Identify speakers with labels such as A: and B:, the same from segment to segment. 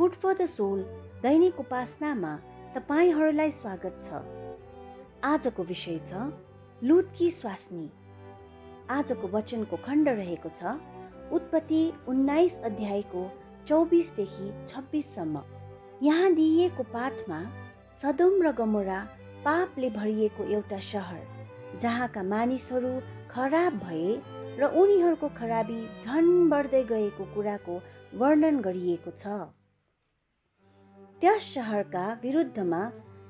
A: Food for the sole दैनिक उपासनामा तपाईँहरूलाई स्वागत छ। आजको विषय छ लुतकी स्वास्नी। आजको वचनको खण्ड रहेको छ उत्पत्ति उन्नाइस अध्यायको चौबिसदेखि छब्बिससम्म। यहाँ दिइएको पाठमा सदम र गमोरा पापले भरिएको एउटा सहर जहाँका मानिसहरू खराब भए र उनीहरूको खराबी झन बढ्दै गएको कुराको वर्णन गरिएको छ। त्यस सहरका विरुद्धमा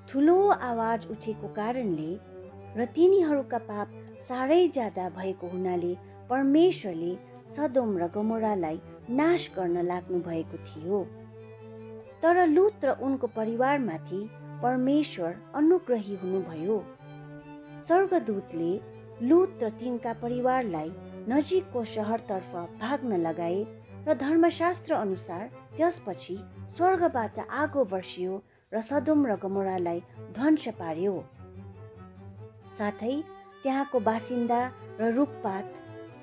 A: ठुलो आवाज उठेको कारणले र तिनीहरूका पाप साह्रै ज्यादा भएको हुनाले परमेश्वरले सदोम र गमोरालाई नाश गर्न लाग्नु भएको थियो। तर लुत र उनको परिवारमाथि परमेश्वर अनुग्रही हुनुभयो। स्वर्गदूतले लुत र तिनका परिवारलाई नजिकको सहरतर्फ भाग्न लगाए र धर्मशास्त्र अनुसार त्यसपछि स्वर्गबाट आगो वर्षियो र सदुम र गमोरालाई ध्वंस पार्यो साथै त्यहाँको बासिन्दा र रुखपात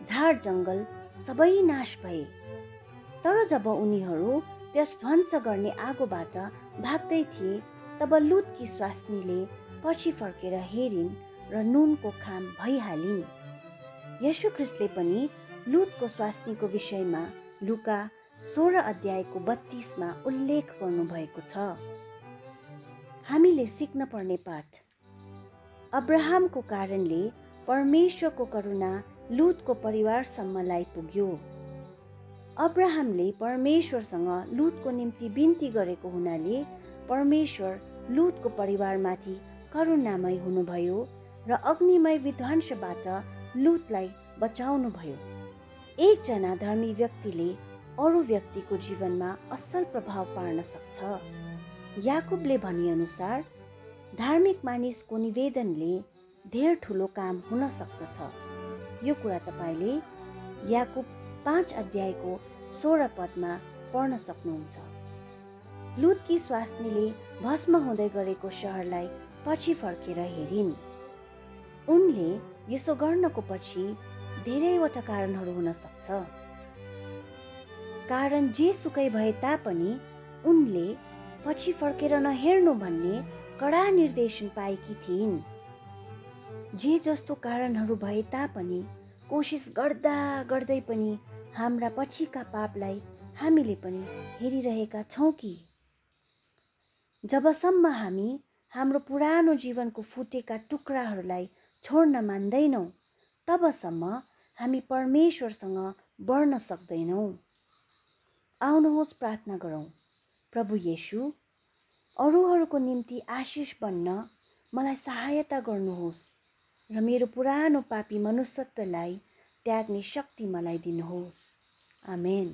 A: झार जङ्गल सबै नाश भए। तर जब उनीहरू त्यस ध्वंस गर्ने आगोबाट भाग्दै थिए तब लुतकी स्वास्नीले पछि फर्केर हेरिन् र नुनको खाम भइहालिन्। यशु ख्रिस्टले पनि लुतको स्वास्नीको विषयमा लुका सोह्र अध्यायको बत्तीसमा उल्लेख गर्नुभएको छ। हामीले सिक्न पर्ने पाठ। अब्राहमको कारणले परमेश्वरको करुणा लुतको परिवारसम्मलाई पुग्यो। अब्राहमले परमेश्वरसँग लुतको निम्ति बिन्ती गरेको हुनाले परमेश्वर लुतको परिवारमाथि करुणामय हुनुभयो र अग्निमय विध्वंसबाट लुतलाई बचाउनु भयो एकजना धर्मी व्यक्तिले अरू व्यक्तिको जीवनमा असल प्रभाव पार्न सक्छ। याकुबले अनुसार धार्मिक मानिसको निवेदनले धेर ठुलो काम हुन सक्दछ। यो कुरा तपाईँले याकुब पाँच अध्यायको सोह्र पदमा पढ्न सक्नुहुन्छ। लुतकी स्वास्नीले भस्म हुँदै गरेको सहरलाई पछि फर्केर हेरिन्। उनले यसो गर्नको पछि धेरैवटा कारणहरू हुन सक्छ। कारण जे सुकै भए तापनि उनले पछि फर्केर नहेर्नु भन्ने कडा निर्देशन पाएकी थिइन्। जे जस्तो कारणहरू भए तापनि कोसिस गर्दा गर्दै पनि हाम्रा पछिका पापलाई हामीले पनि हेरिरहेका छौँ कि। जबसम्म हामी हाम्रो पुरानो जीवनको फुटेका टुक्राहरूलाई छोड्न मान्दैनौँ तबसम्म हामी परमेश्वरसँग बढ्न सक्दैनौँ। आउनुहोस् प्रार्थना गरौँ। प्रभु येसु अरूहरूको निम्ति आशिष बन्न मलाई सहायता गर्नुहोस् र मेरो पुरानो पापी मनुष्यत्वलाई त्याग्ने शक्ति मलाई दिनुहोस्। आमेन।